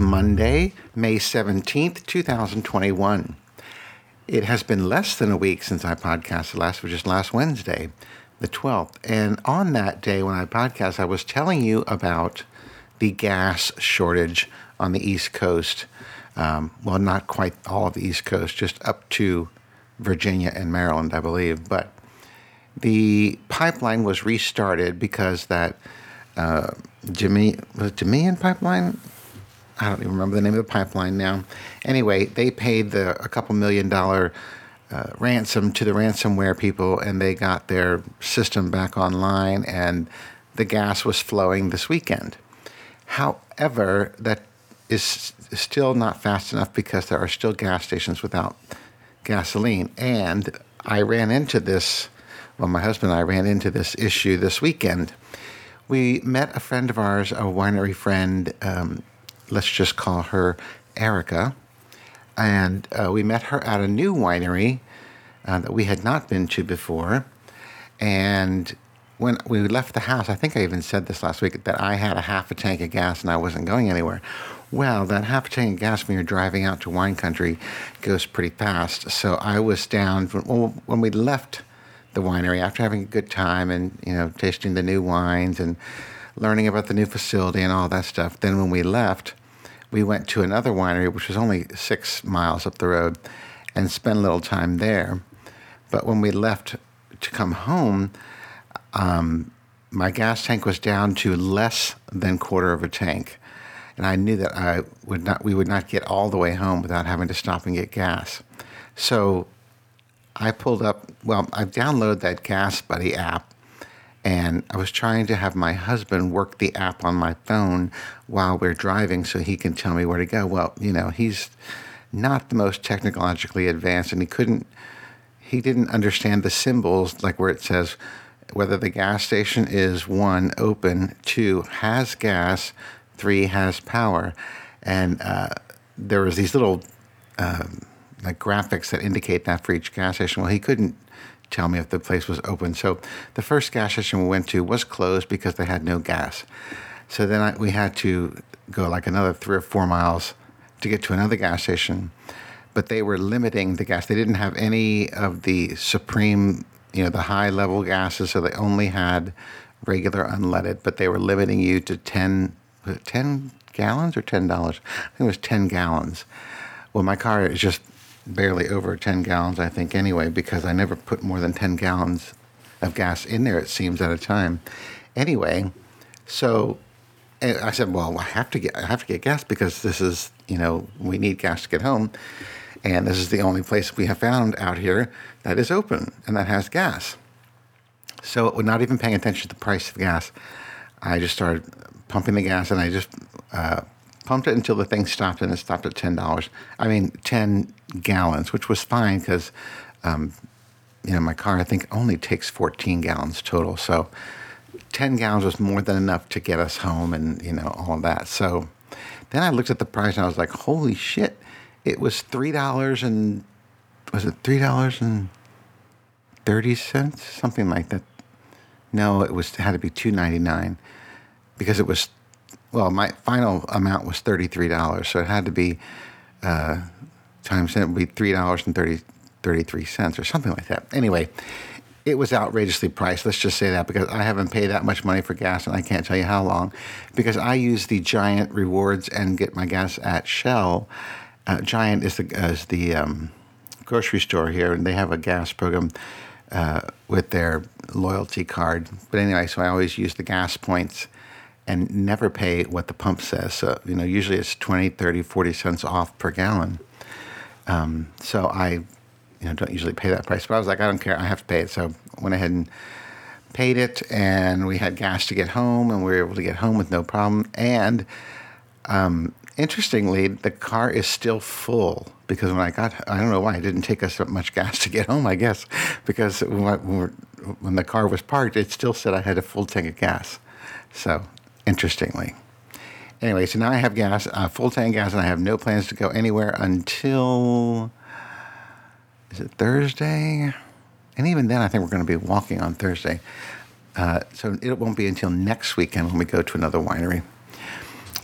Monday, May 17th, 2021. It has been less than a week since I podcasted last, which is last Wednesday, the 12th. And on that day when I podcast, I was telling you about the gas shortage on the East Coast. Um, well, not quite all of the East Coast, just up to Virginia and Maryland, I believe. But the pipeline was restarted because that uh, Jimmy was pipeline? I don't even remember the name of the pipeline now. Anyway, they paid the a couple million dollar uh, ransom to the ransomware people, and they got their system back online, and the gas was flowing this weekend. However, that is still not fast enough because there are still gas stations without gasoline, and I ran into this. Well, my husband and I ran into this issue this weekend. We met a friend of ours, a winery friend. Um, let's just call her Erica. And uh, we met her at a new winery uh, that we had not been to before. And when we left the house, I think I even said this last week that I had a half a tank of gas and I wasn't going anywhere. Well, that half a tank of gas when you're driving out to wine country goes pretty fast. So I was down when we left the winery after having a good time and you know tasting the new wines and learning about the new facility and all that stuff. Then when we left, we went to another winery, which was only six miles up the road, and spent a little time there. But when we left to come home, um, my gas tank was down to less than quarter of a tank, and I knew that I would not. We would not get all the way home without having to stop and get gas. So I pulled up. Well, I downloaded that Gas Buddy app and I was trying to have my husband work the app on my phone while we're driving so he can tell me where to go. Well, you know, he's not the most technologically advanced and he couldn't he didn't understand the symbols like where it says whether the gas station is one open, two has gas, three has power, and uh, there was these little um, like graphics that indicate that for each gas station. Well, he couldn't tell me if the place was open. So the first gas station we went to was closed because they had no gas. So then I, we had to go like another three or four miles to get to another gas station. But they were limiting the gas. They didn't have any of the supreme, you know, the high level gases. So they only had regular unleaded, but they were limiting you to 10, 10 gallons or $10? I think it was 10 gallons. Well, my car is just barely over 10 gallons, I think, anyway, because I never put more than 10 gallons of gas in there, it seems, at a time. Anyway, so I said, well, I have to get, I have to get gas because this is, you know, we need gas to get home. And this is the only place we have found out here that is open and that has gas. So, not even paying attention to the price of gas, I just started pumping the gas and I just uh, pumped it until the thing stopped, and it stopped at ten dollars. I mean, ten gallons, which was fine because, um, you know, my car I think only takes fourteen gallons total. So, ten gallons was more than enough to get us home, and you know all of that. So, then I looked at the price and I was like, holy shit! It was three dollars and was it three dollars and thirty cents, something like that. No, it was had to be two ninety nine because it was well, my final amount was $33, so it had to be uh, times it would be $3.30, 33 cents or something like that. Anyway, it was outrageously priced. Let's just say that because I haven't paid that much money for gas and I can't tell you how long because I use the Giant rewards and get my gas at Shell. Uh, Giant is the, is the um, grocery store here and they have a gas program uh, with their loyalty card. But anyway, so I always use the gas points and never pay what the pump says. So, you know, usually it's 20, 30, 40 cents off per gallon. Um, so I, you know, don't usually pay that price. But I was like, I don't care. I have to pay it. So I went ahead and paid it, and we had gas to get home, and we were able to get home with no problem. And um, interestingly, the car is still full because when I got, I don't know why it didn't take us much gas to get home. I guess because when, when the car was parked, it still said I had a full tank of gas. So interestingly. Anyway, so now I have gas, uh, full tank gas, and I have no plans to go anywhere until is it Thursday? And even then, I think we're going to be walking on Thursday. Uh, so it won't be until next weekend when we go to another winery.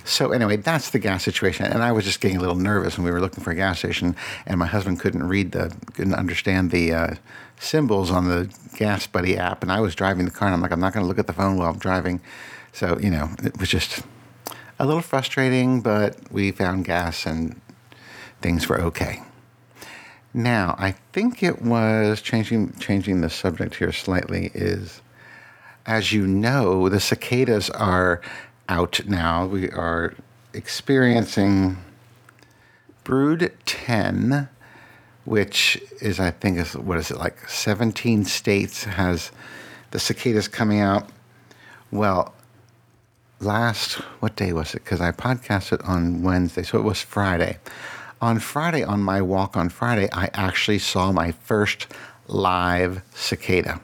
So anyway, that's the gas situation, and I was just getting a little nervous when we were looking for a gas station, and my husband couldn't read the, couldn't understand the uh, symbols on the Gas Buddy app, and I was driving the car, and I'm like, I'm not going to look at the phone while I'm driving. So you know, it was just a little frustrating, but we found gas, and things were okay. Now, I think it was changing changing the subject here slightly. Is as you know, the cicadas are out now. We are experiencing Brood 10, which is, I think, is what is it like 17 states has the cicadas coming out. Well, last, what day was it? Because I podcasted on Wednesday, so it was Friday. On Friday, on my walk on Friday, I actually saw my first live cicada.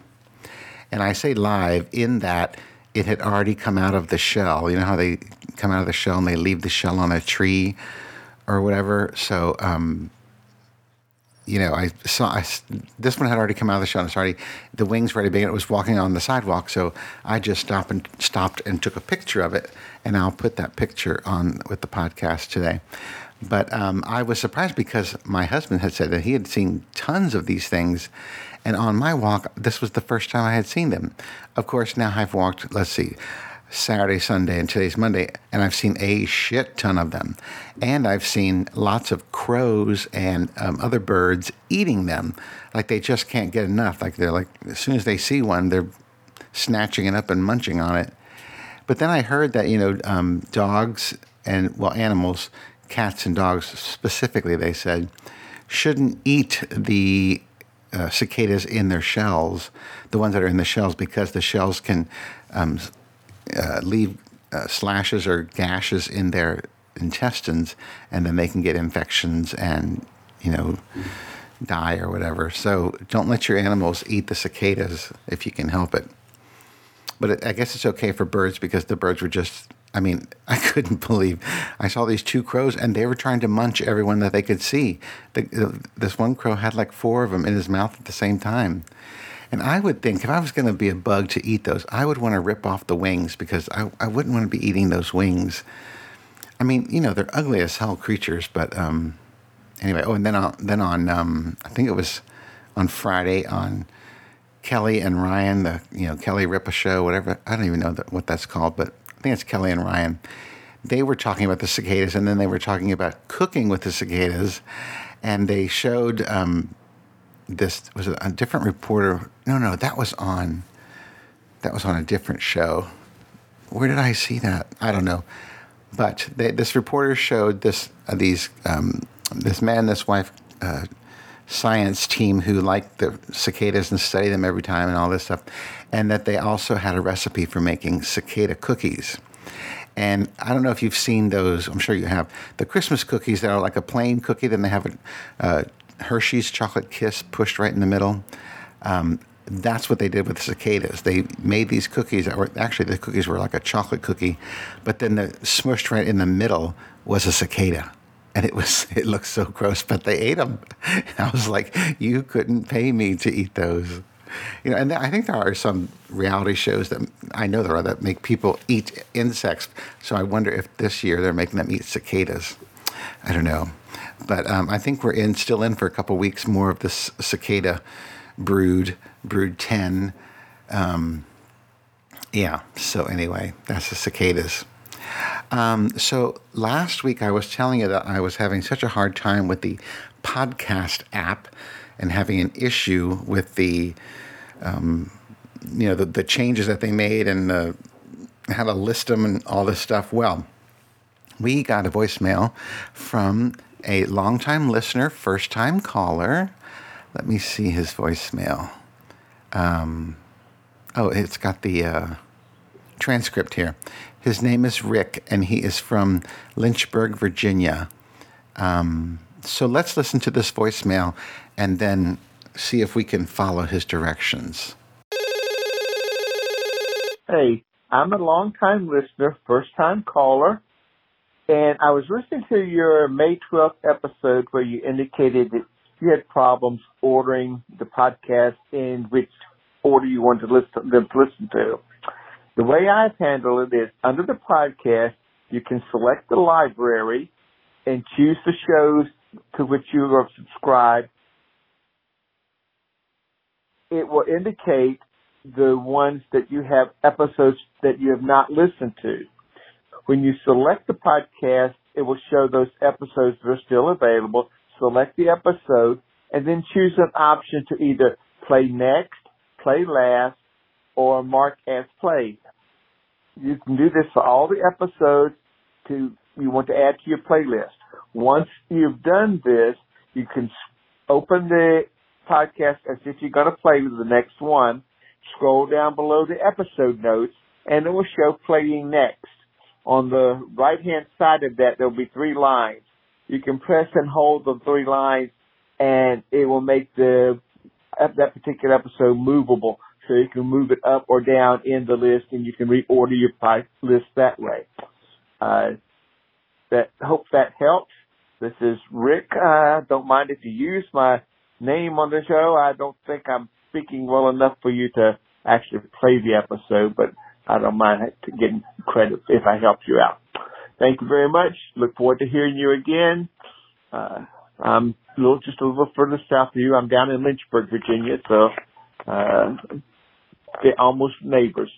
And I say live in that it had already come out of the shell. You know how they come out of the shell and they leave the shell on a tree or whatever. So, um, you know, I saw I, this one had already come out of the. And it's already the wings were already big. It was walking on the sidewalk, so I just stopped and stopped and took a picture of it, and I'll put that picture on with the podcast today. But um, I was surprised because my husband had said that he had seen tons of these things, and on my walk, this was the first time I had seen them. Of course, now I've walked, let's see, Saturday, Sunday, and today's Monday, and I've seen a shit ton of them. And I've seen lots of crows and um, other birds eating them. Like they just can't get enough. Like they're like, as soon as they see one, they're snatching it up and munching on it. But then I heard that, you know, um, dogs and, well, animals, cats and dogs specifically, they said, shouldn't eat the uh, cicadas in their shells, the ones that are in the shells, because the shells can um, uh, leave uh, slashes or gashes in their intestines, and then they can get infections and you know die or whatever. So don't let your animals eat the cicadas if you can help it. But it, I guess it's okay for birds because the birds were just. I mean, I couldn't believe I saw these two crows and they were trying to munch everyone that they could see. The, this one crow had like four of them in his mouth at the same time. And I would think if I was going to be a bug to eat those, I would want to rip off the wings because I, I wouldn't want to be eating those wings. I mean, you know, they're ugly as hell creatures, but um, anyway. Oh, and then on, then on um, I think it was on Friday on Kelly and Ryan, the you know Kelly Ripa show, whatever. I don't even know what that's called, but I think it's Kelly and Ryan. They were talking about the cicadas, and then they were talking about cooking with the cicadas, and they showed um, this was a different reporter. No, no, that was on that was on a different show. Where did I see that? I don't know. But they, this reporter showed this uh, these um, this man, this wife, uh, science team who liked the cicadas and study them every time and all this stuff, and that they also had a recipe for making cicada cookies. And I don't know if you've seen those. I'm sure you have the Christmas cookies that are like a plain cookie. Then they have a, uh, Hershey's chocolate kiss pushed right in the middle. Um, that's what they did with cicadas. They made these cookies that were actually the cookies were like a chocolate cookie, but then the smushed right in the middle was a cicada. And it was it looked so gross, but they ate them. And I was like, you couldn't pay me to eat those. You know, and I think there are some reality shows that I know there are that make people eat insects. So I wonder if this year they're making them eat cicadas. I don't know. But um, I think we're in still in for a couple weeks more of this cicada brood, brood 10. Um, yeah, so anyway, that's the cicadas. Um, so last week I was telling you that I was having such a hard time with the podcast app and having an issue with the, um, you know, the, the changes that they made and the, how to list them and all this stuff. Well, we got a voicemail from a longtime listener, first time caller. Let me see his voicemail. Um, oh, it's got the uh, transcript here. His name is Rick, and he is from Lynchburg, Virginia. Um, so let's listen to this voicemail and then see if we can follow his directions. Hey, I'm a long-time listener, first time caller. And I was listening to your May 12th episode where you indicated that you had problems ordering the podcast in which order you wanted to listen, them to listen to. The way I've handled it is under the podcast, you can select the library and choose the shows to which you are subscribed. It will indicate the ones that you have episodes that you have not listened to. When you select the podcast, it will show those episodes that are still available. Select the episode and then choose an option to either play next, play last, or mark as played. You can do this for all the episodes to you want to add to your playlist. Once you've done this, you can open the podcast as if you're going to play the next one, scroll down below the episode notes, and it will show playing next. On the right hand side of that, there'll be three lines. You can press and hold the three lines and it will make the, that particular episode movable. So you can move it up or down in the list and you can reorder your list that way. Uh, that, hope that helps. This is Rick. Uh, don't mind if you use my name on the show. I don't think I'm speaking well enough for you to actually play the episode, but I don't mind getting credit if I helped you out. Thank you very much. Look forward to hearing you again. Uh, I'm a little, just a little further south of you. I'm down in Lynchburg, Virginia, so uh, they're almost neighbors.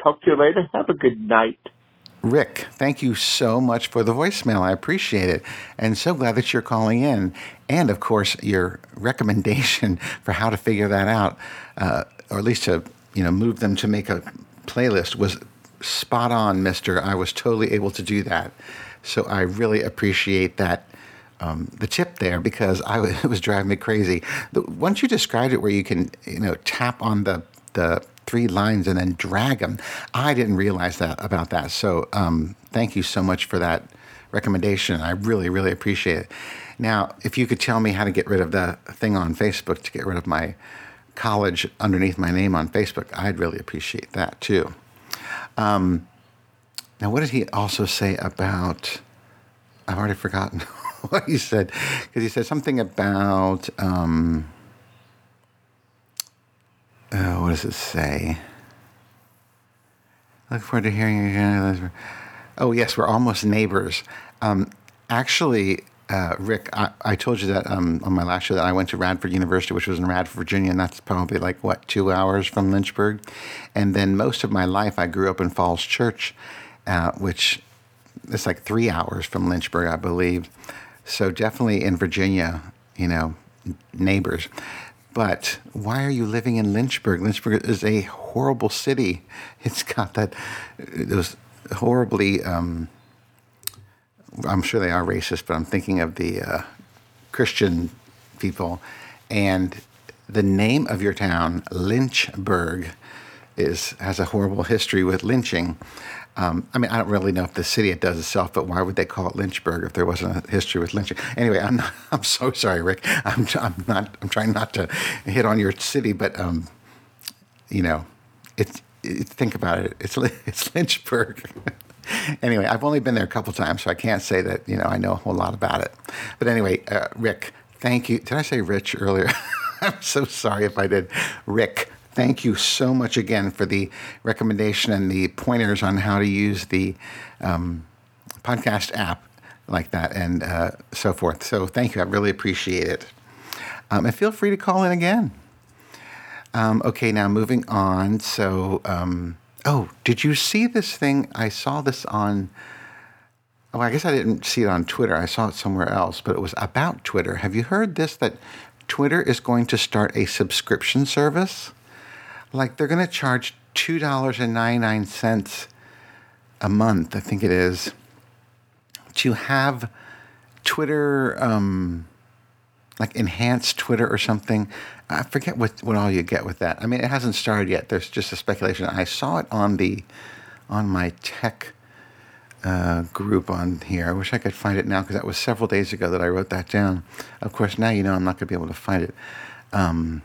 Talk to you later. Have a good night. Rick, thank you so much for the voicemail. I appreciate it. And so glad that you're calling in. And of course, your recommendation for how to figure that out, uh, or at least to you know move them to make a playlist was spot on, Mister. I was totally able to do that. So I really appreciate that. Um, the tip there because I was, it was driving me crazy. The, once you described it, where you can you know tap on the the three lines and then drag them, I didn't realize that about that. So um, thank you so much for that recommendation. I really really appreciate it. Now, if you could tell me how to get rid of the thing on Facebook to get rid of my college underneath my name on Facebook, I'd really appreciate that too. Um, now, what did he also say about? I've already forgotten what he said because he said something about. Um, oh, what does it say? Look forward to hearing you again. Oh, yes, we're almost neighbors. Um, actually, uh, Rick, I, I, told you that um, on my last show that I went to Radford University, which was in Radford, Virginia, and that's probably like what two hours from Lynchburg. And then most of my life, I grew up in Falls Church, uh, which is like three hours from Lynchburg, I believe. So definitely in Virginia, you know, neighbors. But why are you living in Lynchburg? Lynchburg is a horrible city. It's got that those horribly. Um, I'm sure they are racist, but I'm thinking of the uh, Christian people. And the name of your town, Lynchburg, is has a horrible history with lynching. Um, I mean, I don't really know if the city it does itself, but why would they call it Lynchburg if there wasn't a history with lynching? Anyway, I'm not, I'm so sorry, Rick. I'm I'm not I'm trying not to hit on your city, but um, you know, it's it, think about it. It's it's Lynchburg. anyway, I've only been there a couple times, so I can't say that you know I know a whole lot about it. But anyway, uh, Rick, thank you. Did I say Rich earlier? I'm so sorry if I did. Rick, thank you so much again for the recommendation and the pointers on how to use the um, podcast app like that and uh, so forth. So thank you. I really appreciate it. Um, and feel free to call in again. Um, okay, now moving on. So. Oh, did you see this thing? I saw this on. Oh, I guess I didn't see it on Twitter. I saw it somewhere else, but it was about Twitter. Have you heard this? That Twitter is going to start a subscription service? Like they're going to charge $2.99 a month, I think it is, to have Twitter, um, like enhanced Twitter or something. I forget what, what all you get with that. I mean, it hasn't started yet. There's just a speculation. I saw it on the on my tech uh, group on here. I wish I could find it now because that was several days ago that I wrote that down. Of course, now you know I'm not going to be able to find it. Um,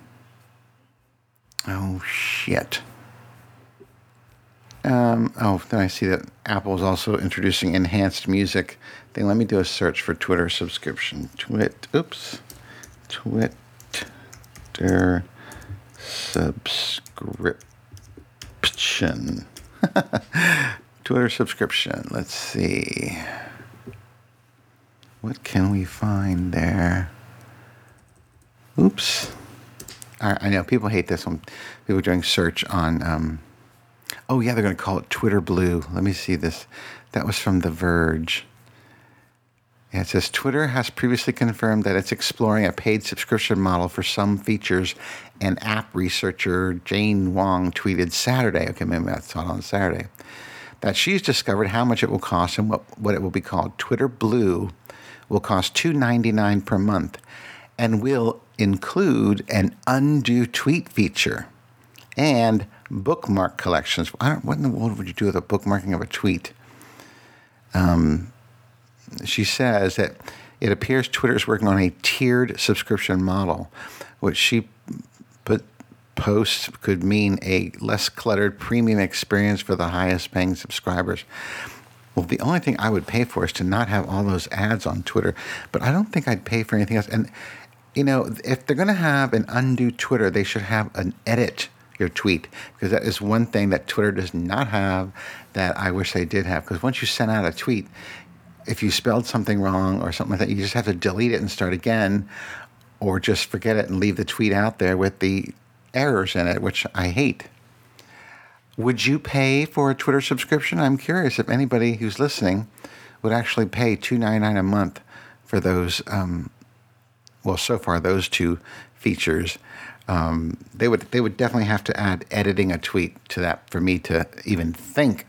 oh shit. Um, oh, then I see that Apple is also introducing enhanced music thing. Let me do a search for Twitter subscription. Twit. Oops. Twit their subscription. Twitter subscription. Let's see. What can we find there? Oops. I, I know people hate this one. People are doing search on. Um, oh yeah, they're going to call it Twitter Blue. Let me see this. That was from The Verge. Yeah, it says Twitter has previously confirmed that it's exploring a paid subscription model for some features, and app researcher Jane Wong tweeted Saturday. Okay, maybe that's not on Saturday. That she's discovered how much it will cost and what, what it will be called. Twitter Blue will cost $2.99 per month and will include an undo tweet feature and bookmark collections. what in the world would you do with a bookmarking of a tweet? Um, she says that it appears Twitter is working on a tiered subscription model, which she put posts could mean a less cluttered premium experience for the highest paying subscribers. Well, the only thing I would pay for is to not have all those ads on Twitter, but I don't think I'd pay for anything else. And you know, if they're going to have an undo Twitter, they should have an edit your tweet because that is one thing that Twitter does not have that I wish they did have. Because once you send out a tweet, if you spelled something wrong or something like that, you just have to delete it and start again, or just forget it and leave the tweet out there with the errors in it, which I hate. Would you pay for a Twitter subscription? I'm curious if anybody who's listening would actually pay two ninety nine a month for those. Um, well, so far those two features. Um, they would they would definitely have to add editing a tweet to that for me to even think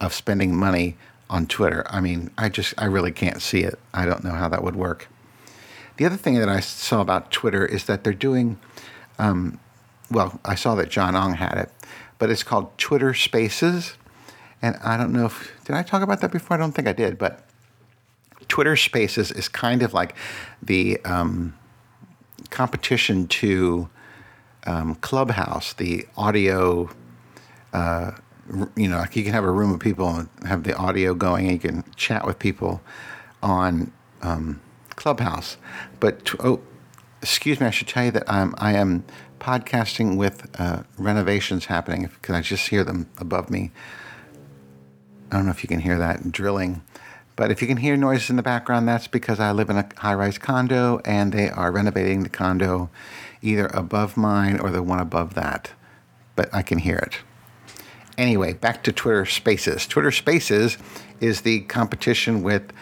of spending money on Twitter. I mean, I just I really can't see it. I don't know how that would work. The other thing that I saw about Twitter is that they're doing, um, well, I saw that John Ong had it, but it's called Twitter Spaces, and I don't know if did I talk about that before. I don't think I did, but Twitter Spaces is kind of like the um, competition to um, Clubhouse, the audio. Uh, you know, like you can have a room of people and have the audio going, and you can chat with people on um, Clubhouse. But oh, excuse me, I should tell you that I'm I am podcasting with uh, renovations happening because I just hear them above me. I don't know if you can hear that drilling. But if you can hear noises in the background, that's because I live in a high rise condo and they are renovating the condo either above mine or the one above that. But I can hear it. Anyway, back to Twitter Spaces. Twitter Spaces is the competition with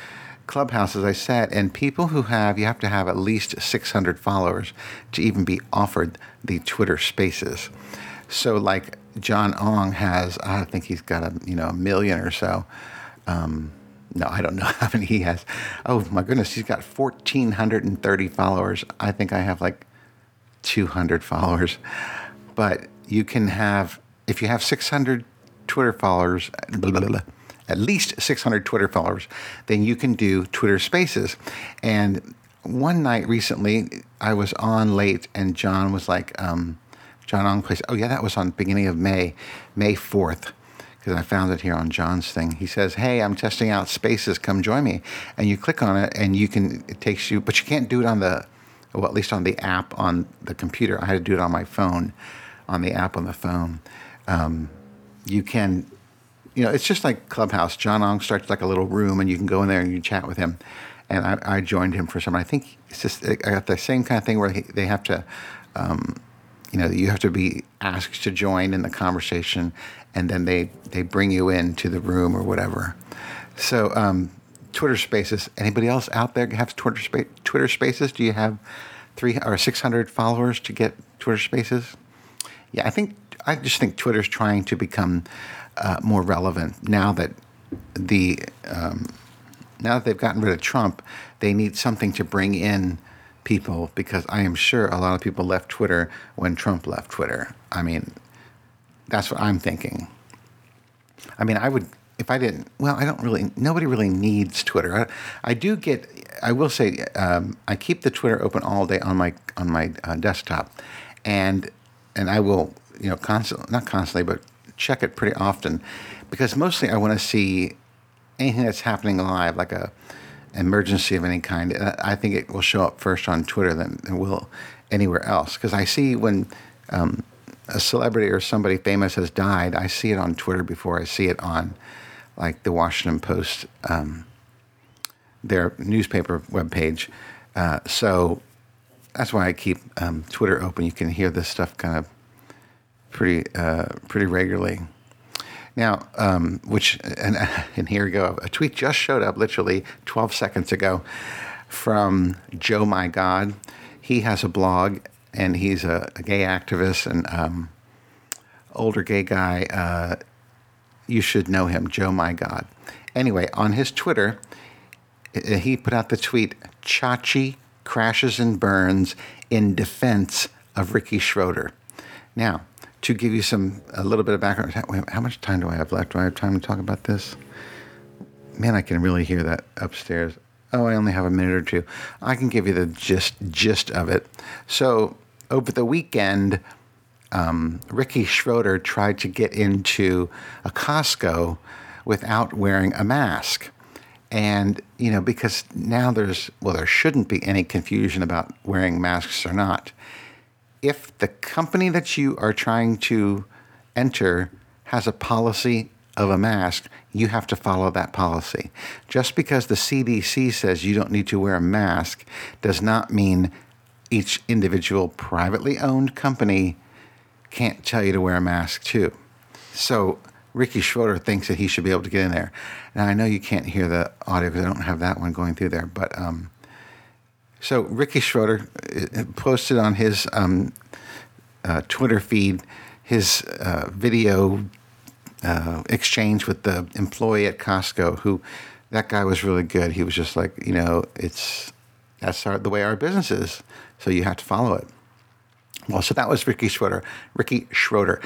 Clubhouse, as I said, and people who have, you have to have at least 600 followers to even be offered the Twitter Spaces. So, like John Ong has, I think he's got a you know a million or so. Um, no, I don't know how many he has. Oh my goodness, he's got 1,430 followers. I think I have like 200 followers. But you can have, if you have 600 Twitter followers, blah, blah, blah, at least 600 Twitter followers, then you can do Twitter spaces. And one night recently, I was on late and John was like, um, John plays, oh yeah, that was on beginning of May, May 4th because I found it here on John's thing. He says, "Hey, I'm testing out Spaces. Come join me." And you click on it, and you can. It takes you, but you can't do it on the, well, at least on the app on the computer. I had to do it on my phone, on the app on the phone. Um, you can, you know, it's just like Clubhouse. John Ong starts like a little room, and you can go in there and you chat with him. And I, I joined him for some. I think it's just I got the same kind of thing where he, they have to. Um, you know, you have to be asked to join in the conversation, and then they they bring you into the room or whatever. So um, Twitter Spaces. Anybody else out there have Twitter Twitter Spaces? Do you have three or six hundred followers to get Twitter Spaces? Yeah, I think I just think Twitter's trying to become uh, more relevant now that the um, now that they've gotten rid of Trump, they need something to bring in people because I am sure a lot of people left Twitter when Trump left Twitter. I mean, that's what I'm thinking. I mean, I would if I didn't. Well, I don't really. Nobody really needs Twitter. I, I do get. I will say um, I keep the Twitter open all day on my on my uh, desktop, and and I will you know constantly not constantly but check it pretty often because mostly I want to see anything that's happening live, like a emergency of any kind, I think it will show up first on Twitter than it will anywhere else. Because I see when um, a celebrity or somebody famous has died, I see it on Twitter before I see it on like the Washington Post, um, their newspaper webpage. Uh, so that's why I keep um, Twitter open. You can hear this stuff kind of pretty uh, pretty regularly. Now, um, which and and here we go. A tweet just showed up literally 12 seconds ago from Joe My God. He has a blog and he's a, a gay activist and um, older gay guy. Uh, you should know him, Joe My God. Anyway, on his Twitter, he put out the tweet Chachi crashes and burns in defense of Ricky Schroder. Now, to give you some a little bit of background, how much time do I have left? Do I have time to talk about this? Man, I can really hear that upstairs. Oh, I only have a minute or two. I can give you the gist gist of it. So over the weekend, um, Ricky Schroder tried to get into a Costco without wearing a mask. And, you know, because now there's, well, there shouldn't be any confusion about wearing masks or not. If the company that you are trying to enter has a policy of a mask, you have to follow that policy. Just because the CDC says you don't need to wear a mask does not mean each individual privately owned company can't tell you to wear a mask too. So Ricky Schroder thinks that he should be able to get in there. Now I know you can't hear the audio because I don't have that one going through there, but um, so Ricky Schroder uh, posted on his um, uh, Twitter feed his uh, video uh, exchange with the employee at Costco, who that guy was really good. He was just like, you know, it's that's our, the way our business is, so you have to follow it. Well, so that was Ricky Schroder. Ricky Schroder,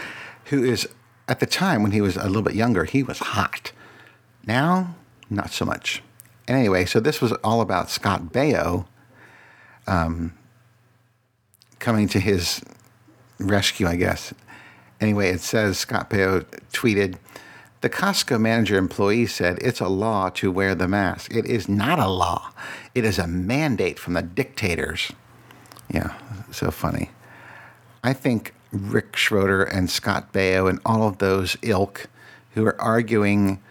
who is at the time when he was a little bit younger, he was hot. Now, not so much. Anyway, so this was all about Scott Baio um, coming to his rescue, I guess. Anyway, it says Scott Baio tweeted, the Costco manager employee said it's a law to wear the mask. It is not a law. It is a mandate from the dictators. Yeah, so funny. I think Rick Schroder and Scott Baio and all of those ilk who are arguing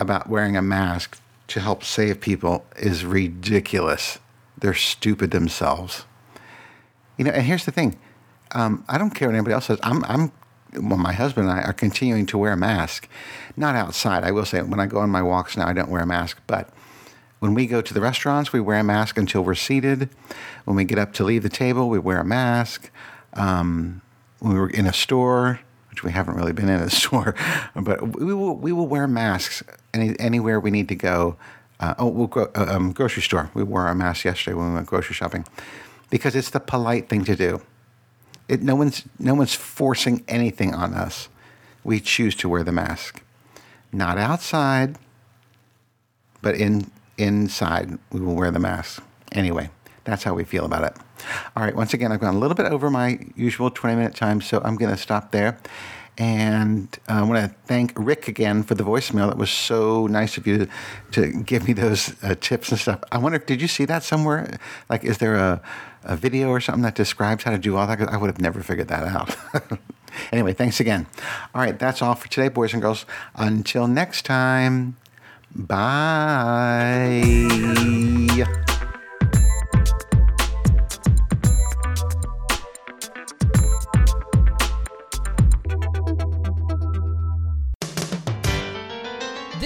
about wearing a mask to help save people is ridiculous. They're stupid themselves. You know, and here's the thing um, I don't care what anybody else says. I'm, I'm, well, my husband and I are continuing to wear a mask, not outside. I will say, when I go on my walks now, I don't wear a mask, but when we go to the restaurants, we wear a mask until we're seated. When we get up to leave the table, we wear a mask. Um, when we were in a store, which we haven't really been in a store, but we will we will wear masks any, anywhere we need to go. Uh, oh, we'll go uh, um, grocery store. We wore our mask yesterday when we went grocery shopping because it's the polite thing to do. It, no one's no one's forcing anything on us. We choose to wear the mask, not outside, but in inside we will wear the mask anyway. That's how we feel about it. All right, once again, I've gone a little bit over my usual 20 minute time, so I'm going to stop there. And uh, I want to thank Rick again for the voicemail. That was so nice of you to give me those uh, tips and stuff. I wonder, did you see that somewhere? Like, is there a, a video or something that describes how to do all that? I would have never figured that out. anyway, thanks again. All right, that's all for today, boys and girls. Until next time, bye.